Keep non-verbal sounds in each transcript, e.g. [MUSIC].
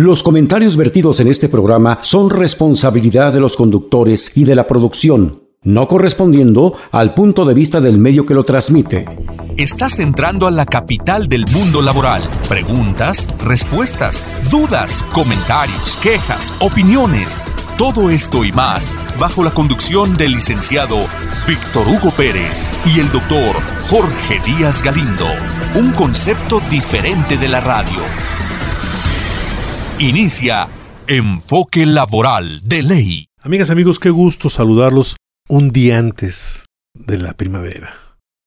Los comentarios vertidos en este programa son responsabilidad de los conductores y de la producción, no correspondiendo al punto de vista del medio que lo transmite. Estás entrando a la capital del mundo laboral. Preguntas, respuestas, dudas, comentarios, quejas, opiniones. Todo esto y más bajo la conducción del licenciado Víctor Hugo Pérez y el doctor Jorge Díaz Galindo. Un concepto diferente de la radio Inicia Enfoque Laboral de Ley. Amigas, amigos, qué gusto saludarlos un día antes de la primavera.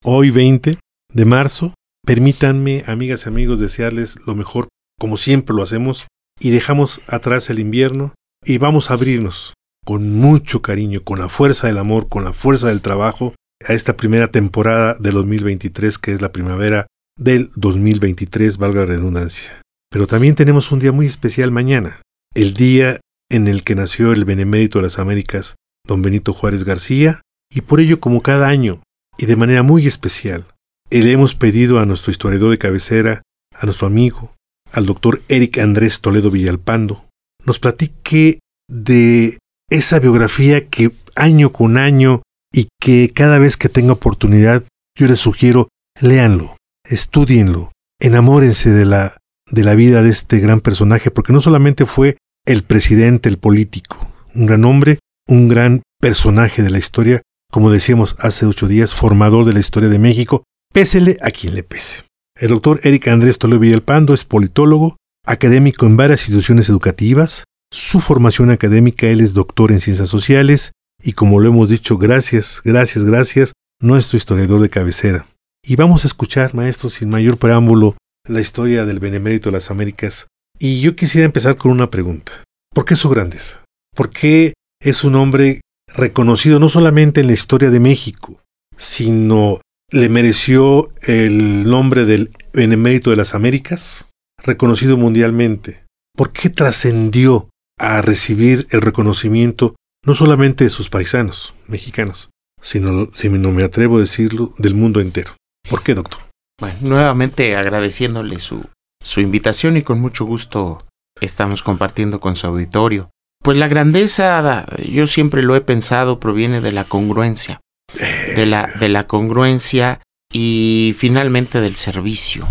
Hoy 20 de marzo, permítanme, amigas y amigos, desearles lo mejor, como siempre lo hacemos, y dejamos atrás el invierno y vamos a abrirnos con mucho cariño, con la fuerza del amor, con la fuerza del trabajo, a esta primera temporada del 2023, que es la primavera del 2023, valga la redundancia. Pero también tenemos un día muy especial mañana, el día en el que nació el benemérito de las Américas, don Benito Juárez García, y por ello como cada año, y de manera muy especial, le hemos pedido a nuestro historiador de cabecera, a nuestro amigo, al doctor Eric Andrés Toledo Villalpando, nos platique de esa biografía que año con año y que cada vez que tenga oportunidad yo les sugiero, léanlo, estudienlo, enamórense de la de la vida de este gran personaje, porque no solamente fue el presidente, el político, un gran hombre, un gran personaje de la historia, como decíamos hace ocho días, formador de la historia de México, pésele a quien le pese. El doctor Eric Andrés Toledo Villalpando es politólogo, académico en varias instituciones educativas, su formación académica él es doctor en ciencias sociales y como lo hemos dicho, gracias, gracias, gracias, nuestro historiador de cabecera. Y vamos a escuchar, maestro, sin mayor preámbulo, la historia del Benemérito de las Américas. Y yo quisiera empezar con una pregunta. ¿Por qué su grandeza? ¿Por qué es un hombre reconocido no solamente en la historia de México, sino le mereció el nombre del Benemérito de las Américas, reconocido mundialmente? ¿Por qué trascendió a recibir el reconocimiento no solamente de sus paisanos mexicanos, sino, si no me atrevo a decirlo, del mundo entero? ¿Por qué, doctor? Bueno, nuevamente agradeciéndole su, su invitación y con mucho gusto estamos compartiendo con su auditorio. Pues la grandeza, yo siempre lo he pensado, proviene de la congruencia, de la, de la congruencia y finalmente del servicio.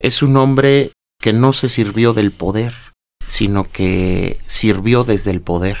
Es un hombre que no se sirvió del poder, sino que sirvió desde el poder.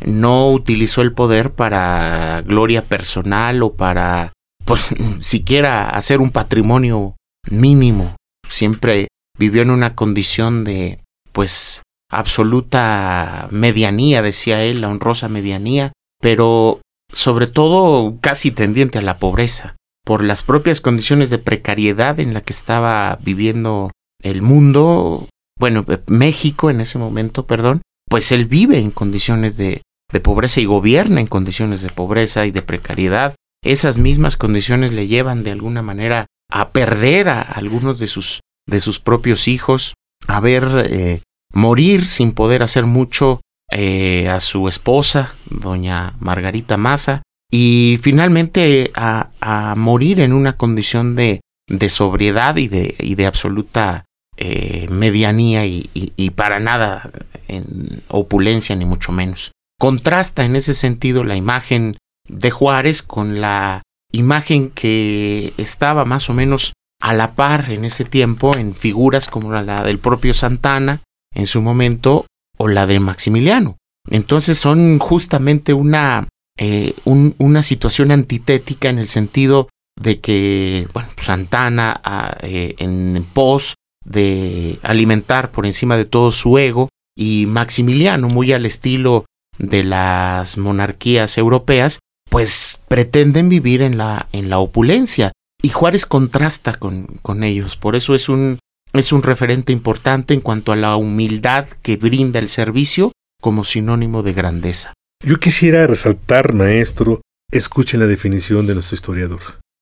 No utilizó el poder para gloria personal o para pues siquiera hacer un patrimonio mínimo. Siempre vivió en una condición de, pues, absoluta medianía, decía él, la honrosa medianía, pero sobre todo casi tendiente a la pobreza, por las propias condiciones de precariedad en la que estaba viviendo el mundo, bueno, eh, México en ese momento, perdón, pues él vive en condiciones de, de pobreza y gobierna en condiciones de pobreza y de precariedad esas mismas condiciones le llevan de alguna manera a perder a algunos de sus, de sus propios hijos, a ver eh, morir sin poder hacer mucho eh, a su esposa, doña Margarita Maza, y finalmente a, morir en una condición de, de sobriedad y de, y de absoluta eh, medianía y, y, para nada en opulencia ni mucho menos. Contrasta en ese sentido la imagen de Juárez con la imagen que estaba más o menos a la par en ese tiempo en figuras como la del propio Santana en su momento o la de Maximiliano. Entonces son justamente una, eh, una situación antitética en el sentido de que bueno, Santana ah, eh, en pos de alimentar por encima de todo su ego y Maximiliano muy al estilo de las monarquías europeas pues pretenden vivir en la, en la opulencia. Y Juárez contrasta con, con ellos, por eso es un, es un referente importante en cuanto a la humildad que brinda el servicio como sinónimo de grandeza. Yo quisiera resaltar, maestro, escuchen la definición de nuestro historiador.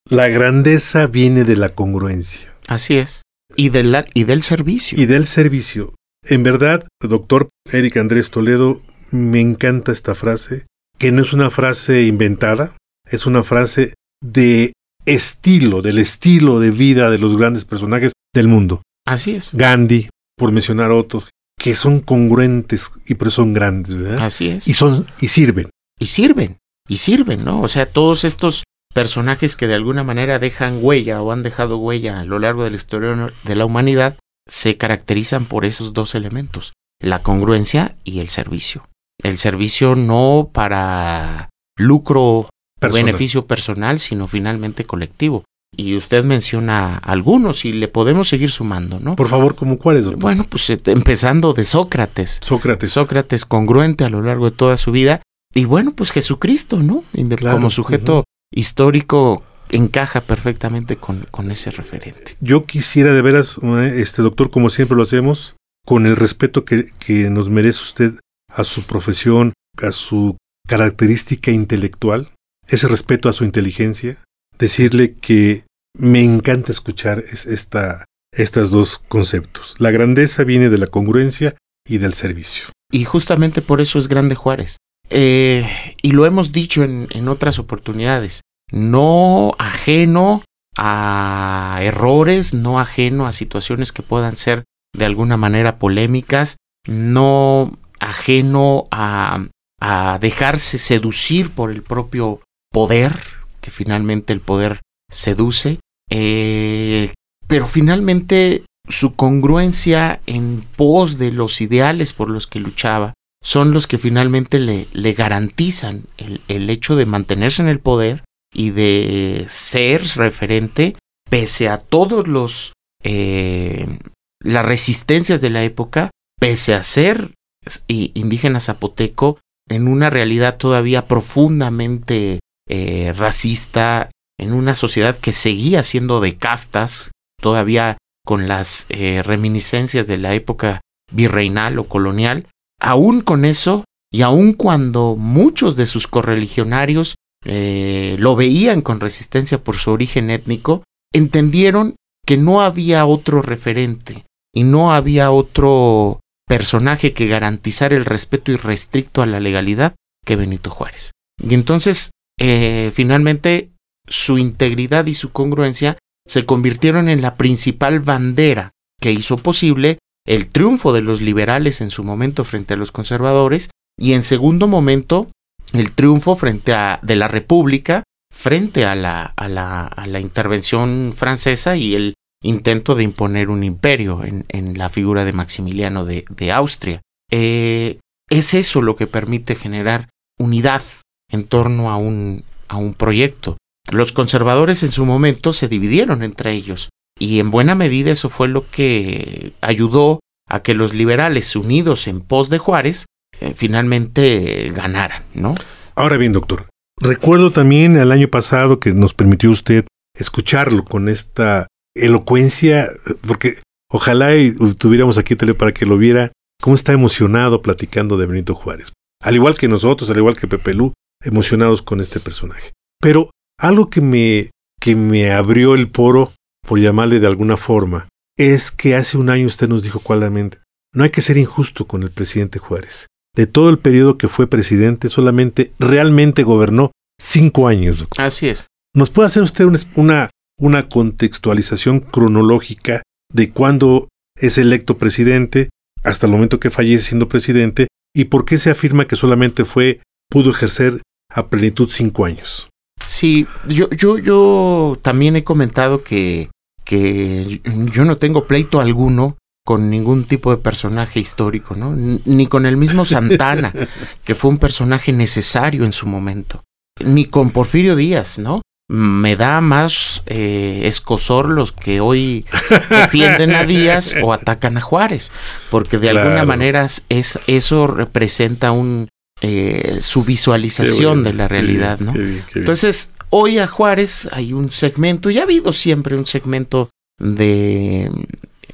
La grandeza viene de la congruencia. Así es. Y, de la, y del servicio. Y del servicio. En verdad, doctor Eric Andrés Toledo, me encanta esta frase que no es una frase inventada, es una frase de estilo, del estilo de vida de los grandes personajes del mundo. Así es. Gandhi, por mencionar otros, que son congruentes y por eso son grandes, ¿verdad? Así es. Y son y sirven. Y sirven, y sirven, ¿no? O sea, todos estos personajes que de alguna manera dejan huella o han dejado huella a lo largo de la historia de la humanidad se caracterizan por esos dos elementos, la congruencia y el servicio. El servicio no para lucro o beneficio personal, sino finalmente colectivo. Y usted menciona algunos y le podemos seguir sumando, ¿no? Por favor, ¿como cuáles? Doctor? Bueno, pues eh, empezando de Sócrates. Sócrates. Sócrates congruente a lo largo de toda su vida. Y bueno, pues Jesucristo, ¿no? Claro, Como sujeto histórico encaja perfectamente con, con, ese referente. Yo quisiera de veras, este doctor, como siempre lo hacemos, con el respeto que, que nos merece usted a su profesión, a su característica intelectual, ese respeto a su inteligencia, decirle que me encanta escuchar esta, estos dos conceptos. La grandeza viene de la congruencia y del servicio. Y justamente por eso es grande Juárez. Eh, y lo hemos dicho en, en otras oportunidades, no ajeno a errores, no ajeno a situaciones que puedan ser de alguna manera polémicas, no ajeno a, a dejarse seducir por el propio poder, que finalmente el poder seduce, eh, pero finalmente su congruencia en pos de los ideales por los que luchaba son los que finalmente le, le garantizan el, el, hecho de mantenerse en el poder y de ser referente pese a todos los eh, las resistencias de la época, pese a ser indígena zapoteco en una realidad todavía profundamente eh, racista, en una sociedad que seguía siendo de castas, todavía con las eh, reminiscencias de la época virreinal o colonial, aún con eso, y aun cuando muchos de sus correligionarios eh, lo veían con resistencia por su origen étnico, entendieron que no había otro referente y no había otro personaje que garantizara el respeto irrestricto a la legalidad que Benito Juárez. Y entonces, eh, finalmente, su integridad y su congruencia se convirtieron en la principal bandera que hizo posible el triunfo de los liberales en su momento frente a los conservadores y en segundo momento el triunfo frente a de la República frente a la, a la, a la intervención francesa y el intento de imponer un imperio en, la figura de Maximiliano de, de Austria. Eh, es eso lo que permite generar unidad en torno a un, a un proyecto. Los conservadores en su momento se dividieron entre ellos y en buena medida eso fue lo que ayudó a que los liberales unidos en pos de Juárez eh, finalmente ganaran, ¿no? Ahora bien, doctor, recuerdo también el año pasado que nos permitió usted escucharlo con esta elocuencia, porque ojalá y tuviéramos aquí tele para que lo viera, cómo está emocionado platicando de Benito Juárez. Al igual que nosotros, al igual que Pepe Lu, emocionados con este personaje. Pero algo que me, que me abrió el poro, por llamarle de alguna forma, es que hace un año usted nos dijo claramente, no hay que ser injusto con el presidente Juárez. De todo el periodo que fue presidente, solamente realmente gobernó cinco años. Doctor. Así es. ¿Nos puede hacer usted una, una contextualización cronológica de cuándo es electo presidente hasta el momento que fallece siendo presidente y por qué se afirma que solamente fue pudo ejercer a plenitud cinco años. Sí, yo, yo, yo también he comentado que, que yo no tengo pleito alguno con ningún tipo de personaje histórico, ¿no? Ni con el mismo Santana, [LAUGHS] que fue un personaje necesario en su momento, ni con Porfirio Díaz, ¿no? Me da más eh, escosor los que hoy defienden a Díaz o [LAUGHS] atacan a Juárez, porque de claro. alguna manera es, eso representa un, eh, su visualización de la realidad, ¿no? Qué bien, qué bien. Entonces, hoy a Juárez hay un segmento, y ha habido siempre un segmento de,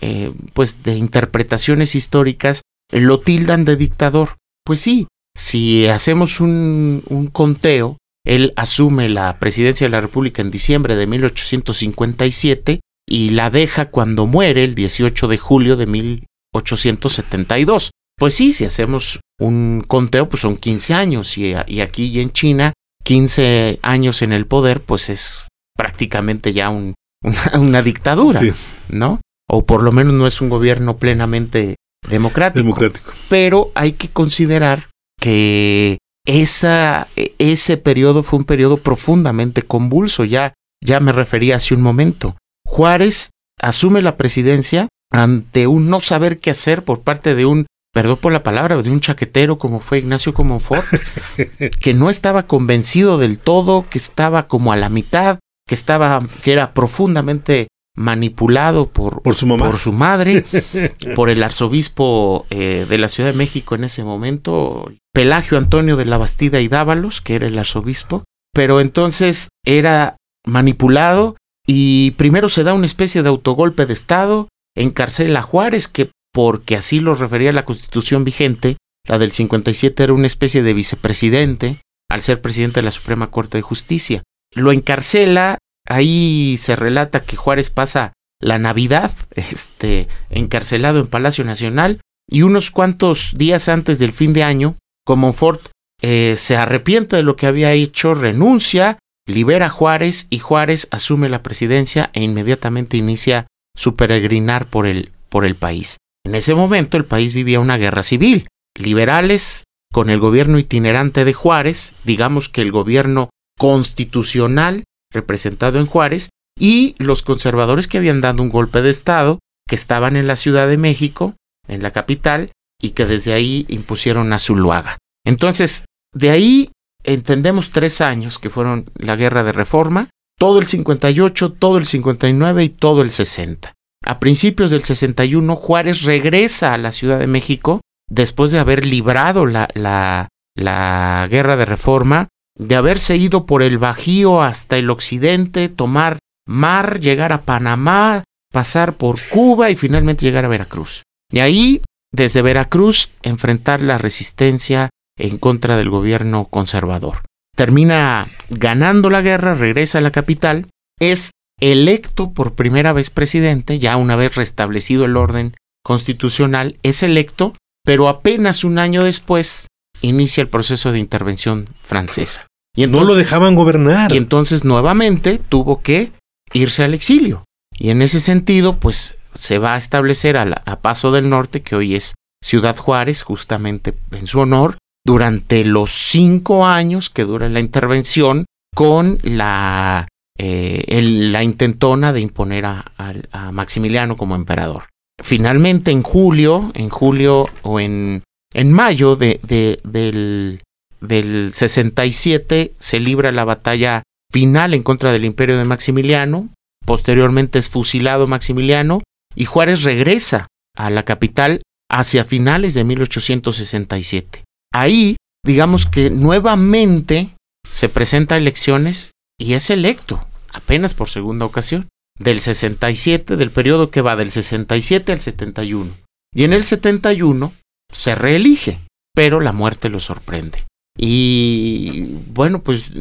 eh, pues, de interpretaciones históricas, lo tildan de dictador. Pues sí, si hacemos un, un conteo, él asume la presidencia de la República en diciembre de 1857 y la deja cuando muere el 18 de julio de 1872. Pues sí, si hacemos un conteo, pues son 15 años y, y, aquí y en China, 15 años en el poder, pues es prácticamente ya un, una, una, dictadura, Sí. ¿no? O por lo menos no es un gobierno plenamente democrático. Democrático. Pero hay que considerar que esa, ese periodo fue un periodo profundamente convulso. Ya, ya me refería hace un momento. Juárez asume la presidencia ante un no saber qué hacer por parte de un, perdón por la palabra, de un chaquetero como fue Ignacio Comonfort, [LAUGHS] que no estaba convencido del todo, que estaba como a la mitad, que estaba, que era profundamente manipulado por, por, su, por su madre, [LAUGHS] por el arzobispo eh, de la Ciudad de México en ese momento, Pelagio Antonio de la Bastida y Dávalos, que era el arzobispo, pero entonces era manipulado y primero se da una especie de autogolpe de Estado, encarcela a Juárez, que porque así lo refería la constitución vigente, la del 57 era una especie de vicepresidente, al ser presidente de la Suprema Corte de Justicia. Lo encarcela, ahí se relata que Juárez pasa la Navidad, este, encarcelado en Palacio Nacional, y unos cuantos días antes del fin de año, Comonfort eh, se arrepiente de lo que había hecho, renuncia, libera a Juárez y Juárez asume la presidencia e inmediatamente inicia su peregrinar por el, por el país. En ese momento el país vivía una guerra civil. Liberales con el gobierno itinerante de Juárez, digamos que el gobierno constitucional representado en Juárez, y los conservadores que habían dado un golpe de Estado, que estaban en la Ciudad de México, en la capital, y que desde ahí impusieron a Zuluaga. Entonces, de ahí entendemos tres años que fueron la guerra de reforma, todo el 58, todo el 59 y todo el 60. A principios del 61, Juárez regresa a la Ciudad de México después de haber librado la, la, la guerra de reforma, de haberse ido por el Bajío hasta el occidente, tomar mar, llegar a Panamá, pasar por Cuba y finalmente llegar a Veracruz. Y ahí, desde Veracruz, enfrentar la resistencia en contra del gobierno conservador termina ganando la guerra, regresa a la capital, es electo por primera vez presidente, ya una vez restablecido el orden constitucional, es electo, pero apenas un año después inicia el proceso de intervención francesa. Y no lo dejaban gobernar. Y entonces nuevamente tuvo que irse al exilio. Y en ese sentido, pues se va a establecer a, a Paso del Norte, que hoy es Ciudad Juárez, justamente en su honor, durante los cinco años que dura la intervención con la, eh, la intentona de imponer a, Maximiliano como emperador. Finalmente, en julio, en julio o en, en mayo de, del, del 67 se libra la batalla final en contra del imperio de Maximiliano. Posteriormente es fusilado Maximiliano y Juárez regresa a la capital hacia finales de 1867. Ahí, digamos que nuevamente se presenta a elecciones y es electo, apenas por segunda ocasión, del 67, del periodo que va del 67 al 71. Y en el 71 se reelige, pero la muerte lo sorprende. Y bueno, pues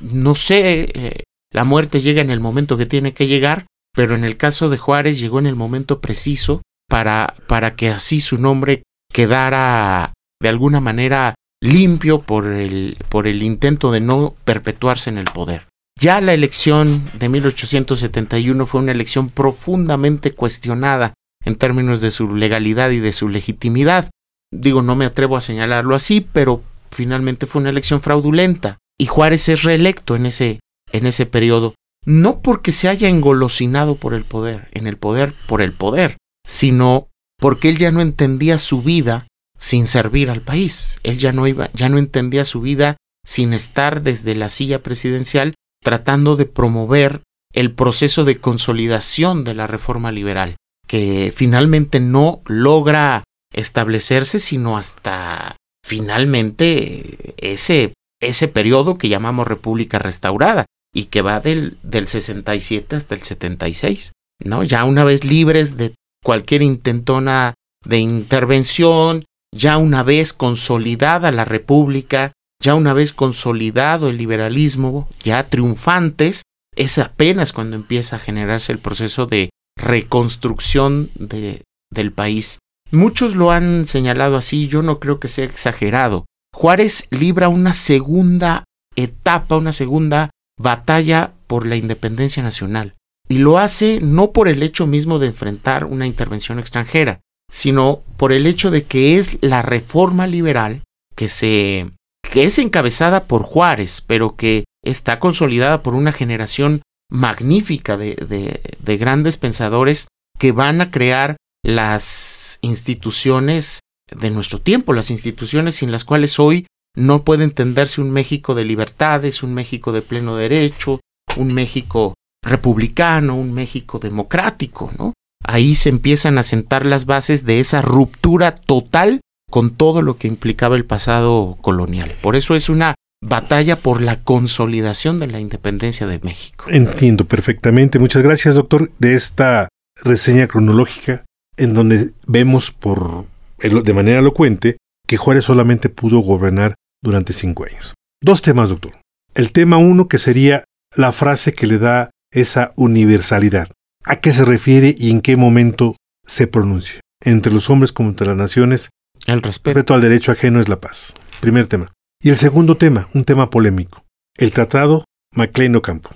no sé, eh, la muerte llega en el momento que tiene que llegar, pero en el caso de Juárez llegó en el momento preciso para, para que así su nombre quedara de alguna manera limpio por el, por el intento de no perpetuarse en el poder. Ya la elección de 1871 fue una elección profundamente cuestionada en términos de su legalidad y de su legitimidad. Digo, no me atrevo a señalarlo así, pero finalmente fue una elección fraudulenta y Juárez es reelecto en ese, en ese periodo, no porque se haya engolosinado por el poder, en el poder por el poder, sino porque él ya no entendía su vida sin servir al país. Él ya no iba, ya no entendía su vida sin estar desde la silla presidencial tratando de promover el proceso de consolidación de la reforma liberal, que finalmente no logra establecerse sino hasta finalmente ese, ese periodo que llamamos República Restaurada y que va del, del 67 hasta el 76, ¿no? Ya una vez libres de cualquier intentona de intervención, ya una vez consolidada la República, ya una vez consolidado el liberalismo, ya triunfantes, es apenas cuando empieza a generarse el proceso de reconstrucción de, del país. Muchos lo han señalado así, yo no creo que sea exagerado. Juárez libra una segunda etapa, una segunda batalla por la independencia nacional. Y lo hace no por el hecho mismo de enfrentar una intervención extranjera, sino por el hecho de que es la reforma liberal que se que es encabezada por Juárez, pero que está consolidada por una generación magnífica de, de, de grandes pensadores que van a crear las instituciones de nuestro tiempo, las instituciones sin las cuales hoy no puede entenderse un México de libertades, un México de pleno derecho, un México republicano, un México democrático, ¿no? Ahí se empiezan a sentar las bases de esa ruptura total con todo lo que implicaba el pasado colonial. Por eso es una batalla por la consolidación de la independencia de México. Entiendo perfectamente. Muchas gracias, doctor, de esta reseña cronológica en donde vemos por de manera elocuente que Juárez solamente pudo gobernar durante cinco años. Dos temas, doctor. El tema uno que sería la frase que le da esa universalidad. ¿A qué se refiere y en qué momento se pronuncia? Entre los hombres como entre las naciones, el respeto. respeto al derecho ajeno es la paz. Primer tema. Y el segundo tema, un tema polémico. El tratado Maclean Ocampo.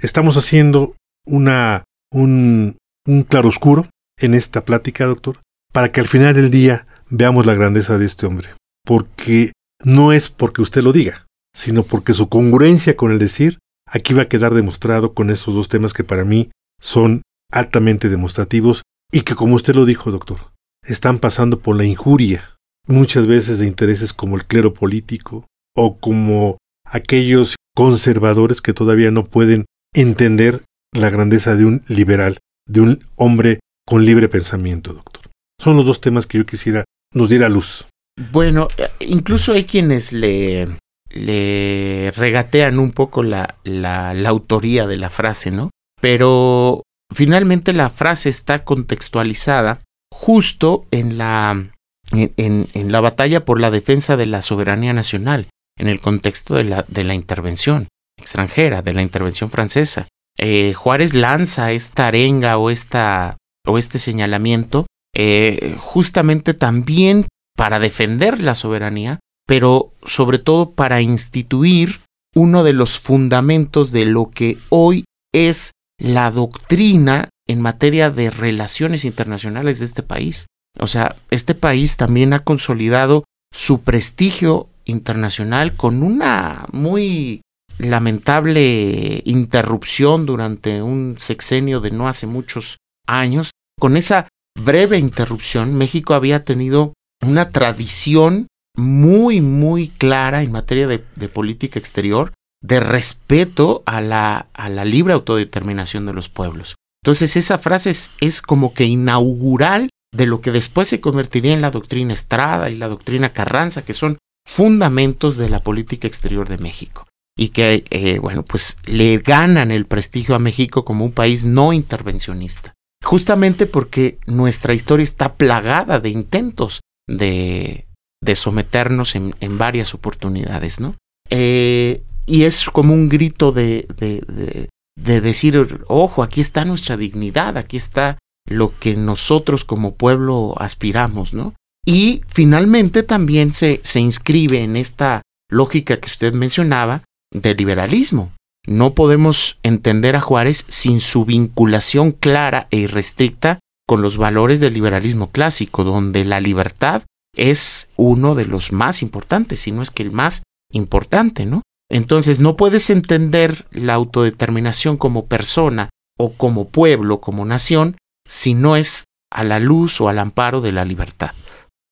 Estamos haciendo una, un, un claroscuro en esta plática, doctor, para que al final del día veamos la grandeza de este hombre. Porque no es porque usted lo diga, sino porque su congruencia con el decir aquí va a quedar demostrado con estos dos temas que para mí son altamente demostrativos y que, como usted lo dijo, doctor, están pasando por la injuria, muchas veces de intereses como el clero político o como aquellos conservadores que todavía no pueden entender la grandeza de un liberal, de un hombre con libre pensamiento, doctor. Son los dos temas que yo quisiera nos diera luz. Bueno, incluso hay quienes le, regatean un poco la, autoría de la frase, ¿no? Pero finalmente la frase está contextualizada justo en la, batalla por la defensa de la soberanía nacional, en el contexto de la, de la intervención extranjera, de la intervención francesa. Eh, Juárez lanza esta arenga o, esta, o este señalamiento eh, justamente también para defender la soberanía, pero sobre todo para instituir uno de los fundamentos de lo que hoy es la doctrina en materia de relaciones internacionales de este país. O sea, este país también ha consolidado su prestigio internacional con una muy lamentable interrupción durante un sexenio de no hace muchos años. Con esa breve interrupción, México había tenido una tradición muy, muy clara en materia de, política exterior de respeto a la, a la, libre autodeterminación de los pueblos. Entonces esa frase es, es, como que inaugural de lo que después se convertiría en la doctrina Estrada y la doctrina Carranza, que son fundamentos de la política exterior de México y que, eh, bueno, pues le ganan el prestigio a México como un país no intervencionista, justamente porque nuestra historia está plagada de intentos de, someternos en, en, varias oportunidades, ¿no? Eh, y es como un grito de, de, de, de, decir, ojo, aquí está nuestra dignidad, aquí está lo que nosotros como pueblo aspiramos, ¿no? Y finalmente también se, se inscribe en esta lógica que usted mencionaba del liberalismo. No podemos entender a Juárez sin su vinculación clara e irrestricta con los valores del liberalismo clásico, donde la libertad es uno de los más importantes, si no es que el más importante, ¿no? Entonces no puedes entender la autodeterminación como persona o como pueblo, como nación, si no es a la luz o al amparo de la libertad.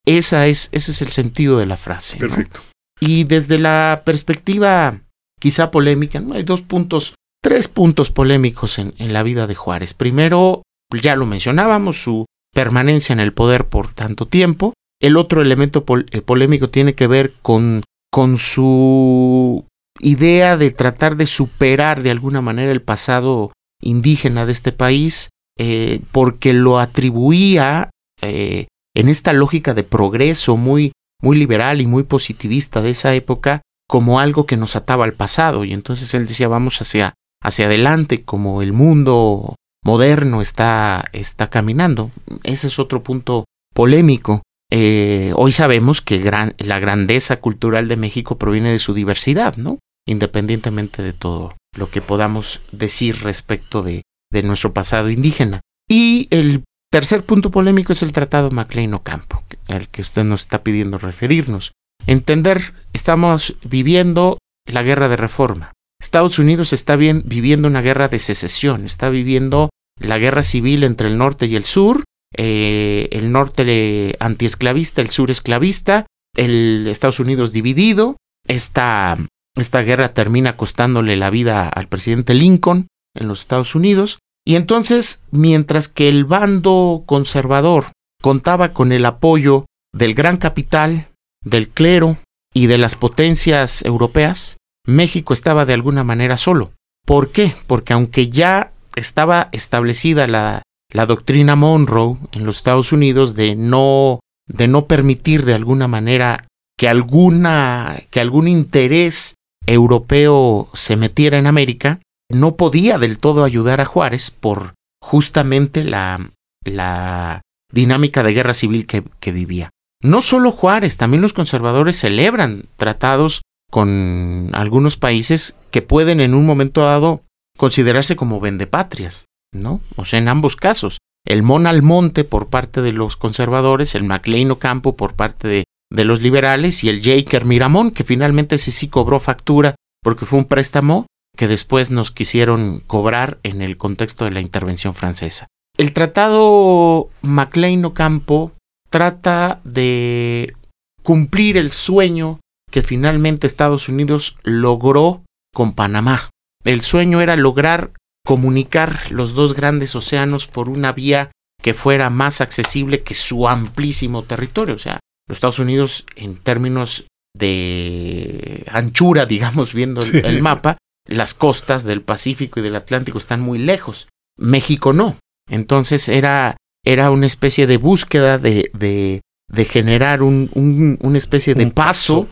Esa es, ese es el sentido de la frase. Perfecto. ¿no? Y desde la perspectiva quizá polémica, ¿no? hay dos puntos, tres puntos polémicos en, en la vida de Juárez. Primero, ya lo mencionábamos, su permanencia en el poder por tanto tiempo. El otro elemento eh, polémico tiene que ver con, con su idea de tratar de superar de alguna manera el pasado indígena de este país, eh, porque lo atribuía eh, en esta lógica de progreso muy, muy liberal y muy positivista de esa época como algo que nos ataba al pasado. Y entonces él decía, vamos hacia, hacia adelante, como el mundo moderno está, está caminando. Ese es otro punto polémico. Eh, hoy sabemos que la grandeza cultural de México proviene de su diversidad, ¿no? Independientemente de todo lo que podamos decir respecto de, de nuestro pasado indígena. Y el tercer punto polémico es el Tratado MacLean-Ocampo, al que usted nos está pidiendo referirnos. Entender, estamos viviendo la guerra de reforma. Estados Unidos está bien, viviendo una guerra de secesión, está viviendo la guerra civil entre el norte y el sur, eh, el norte antiesclavista, el sur esclavista, el Estados Unidos dividido. Esta, esta guerra termina costándole la vida al presidente Lincoln en los Estados Unidos. Y entonces, mientras que el bando conservador contaba con el apoyo del gran capital, del clero y de las potencias europeas, México estaba de alguna manera solo. ¿Por qué? Porque aunque ya estaba establecida la, la doctrina Monroe en los Estados Unidos de no, de no permitir de alguna manera que, alguna, que algún interés europeo se metiera en América, no podía del todo ayudar a Juárez por justamente la, la dinámica de guerra civil que, que vivía. No solo Juárez, también los conservadores celebran tratados con algunos países que pueden en un momento dado considerarse como vendepatrias, ¿no? O sea, en ambos casos. El Mon Almonte por parte de los conservadores, el MacLean Ocampo por parte de, los liberales y el Jaker Miramón, que finalmente ese sí cobró factura porque fue un préstamo que después nos quisieron cobrar en el contexto de la intervención francesa. El tratado MacLean Ocampo trata de cumplir el sueño que finalmente Estados Unidos logró con Panamá. El sueño era lograr comunicar los dos grandes océanos por una vía que fuera más accesible que su amplísimo territorio. O sea, los Estados Unidos en términos de anchura, digamos, viendo el, mapa, las costas del Pacífico y del Atlántico están muy lejos. México no. Entonces era era una especie de búsqueda de, de, de generar un, un, una especie de paso,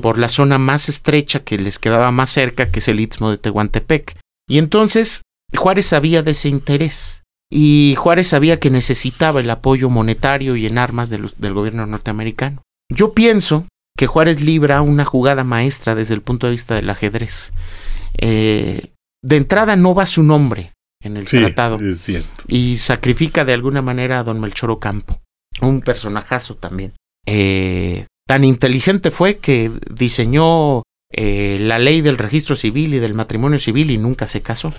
por la zona más estrecha que les quedaba más cerca, que es el Istmo de Tehuantepec. Y entonces Juárez sabía de ese interés. Y Juárez sabía que necesitaba el apoyo monetario y en armas del gobierno norteamericano. Yo pienso que Juárez libra una jugada maestra desde el punto de vista del ajedrez. Eh, de entrada no va su nombre en el tratado. Y sacrifica de alguna manera a don Melchor Ocampo, un personajazo también. Eh, tan inteligente fue que diseñó eh, la ley del registro civil y del matrimonio civil y nunca se casó.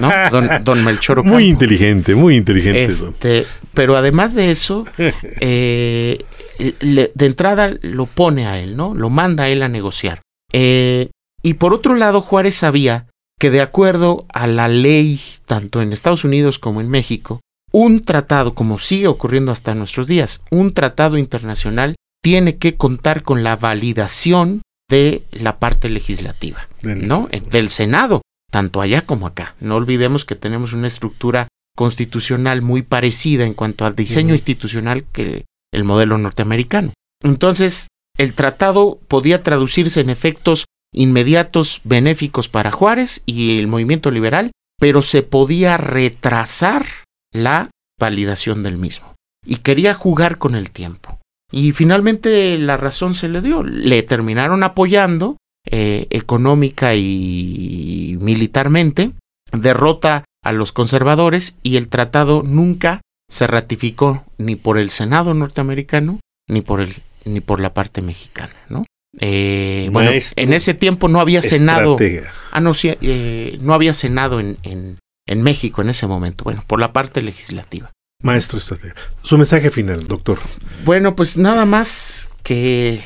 ¿no? [LAUGHS] Don, Melchor Ocampo. Muy inteligente, muy inteligente. Este, pero además de eso, [LAUGHS] eh, de entrada lo pone a él, ¿no? Lo manda a él a negociar. y por otro lado, Juárez sabía que de acuerdo a la ley, tanto en Estados Unidos como en México, un tratado, como sigue ocurriendo hasta nuestros días, un tratado internacional tiene que contar con la validación de la parte legislativa, ¿no? Del Senado, tanto allá como acá. No olvidemos que tenemos una estructura constitucional muy parecida en cuanto al diseño institucional que el modelo norteamericano. Entonces, el tratado podía traducirse en efectos inmediatos benéficos para Juárez y el movimiento liberal, pero se podía retrasar la validación del mismo. Y quería jugar con el tiempo. Y finalmente la razón se le dio. Le terminaron apoyando eh, económica y militarmente, derrota a los conservadores y el tratado nunca se ratificó ni por el Senado norteamericano ni por el ni por la parte mexicana, ¿no? Eh, bueno, en ese tiempo no había Senado. Ah, no, sí, eh, no había Senado en, en, en, México en ese momento. Bueno, por la parte legislativa. Maestro estratega. Su mensaje final, doctor. Bueno, pues nada más que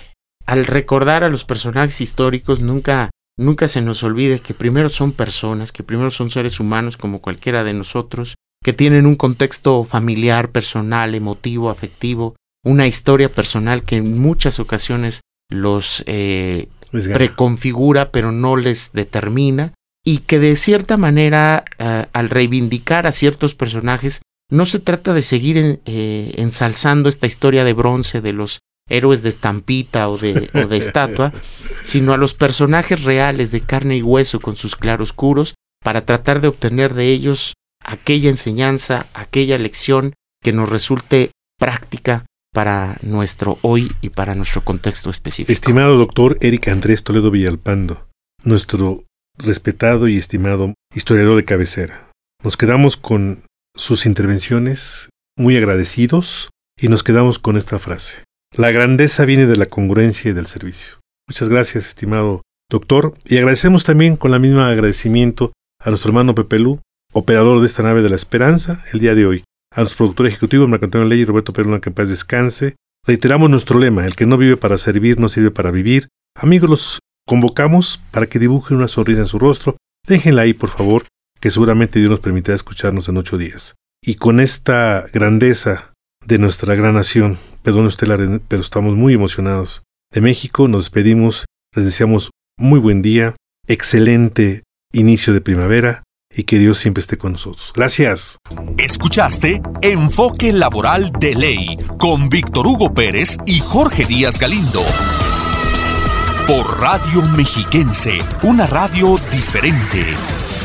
al recordar a los personajes históricos, nunca, nunca se nos olvide que primero son personas, que primero son seres humanos como cualquiera de nosotros, que tienen un contexto familiar, personal, emotivo, afectivo, una historia personal que en muchas ocasiones los eh, preconfigura pero no les determina y que de cierta manera eh, al reivindicar a ciertos personajes no se trata de seguir eh, ensalzando esta historia de bronce de los héroes de estampita o de, o de estatua, [LAUGHS] sino a los personajes reales de carne y hueso con sus claroscuros para tratar de obtener de ellos aquella enseñanza, aquella lección que nos resulte práctica para nuestro hoy y para nuestro contexto específico. Estimado doctor Eric Andrés Toledo Villalpando, nuestro respetado y estimado historiador de cabecera, nos quedamos con sus intervenciones muy agradecidos y nos quedamos con esta frase. La grandeza viene de la congruencia y del servicio. Muchas gracias, estimado doctor, y agradecemos también con la misma agradecimiento a nuestro hermano Pepe Lu, operador de esta nave de la esperanza, el día de hoy. A nuestro productor ejecutivo, Marco Ley y Roberto Peruna, que en paz descanse. Reiteramos nuestro lema, el que no vive para servir, no sirve para vivir. Amigos, los convocamos para que dibujen una sonrisa en su rostro. Déjenla ahí, por favor, que seguramente Dios nos permitirá escucharnos en ocho días. Y con esta grandeza de nuestra gran nación, perdón usted, pero estamos muy emocionados. De México nos despedimos, les deseamos muy buen día, excelente inicio de primavera y que Dios siempre esté con nosotros. Gracias. Escuchaste Enfoque Laboral de Ley con Víctor Hugo Pérez y Jorge Díaz Galindo. Por Radio Mexiquense, una radio diferente.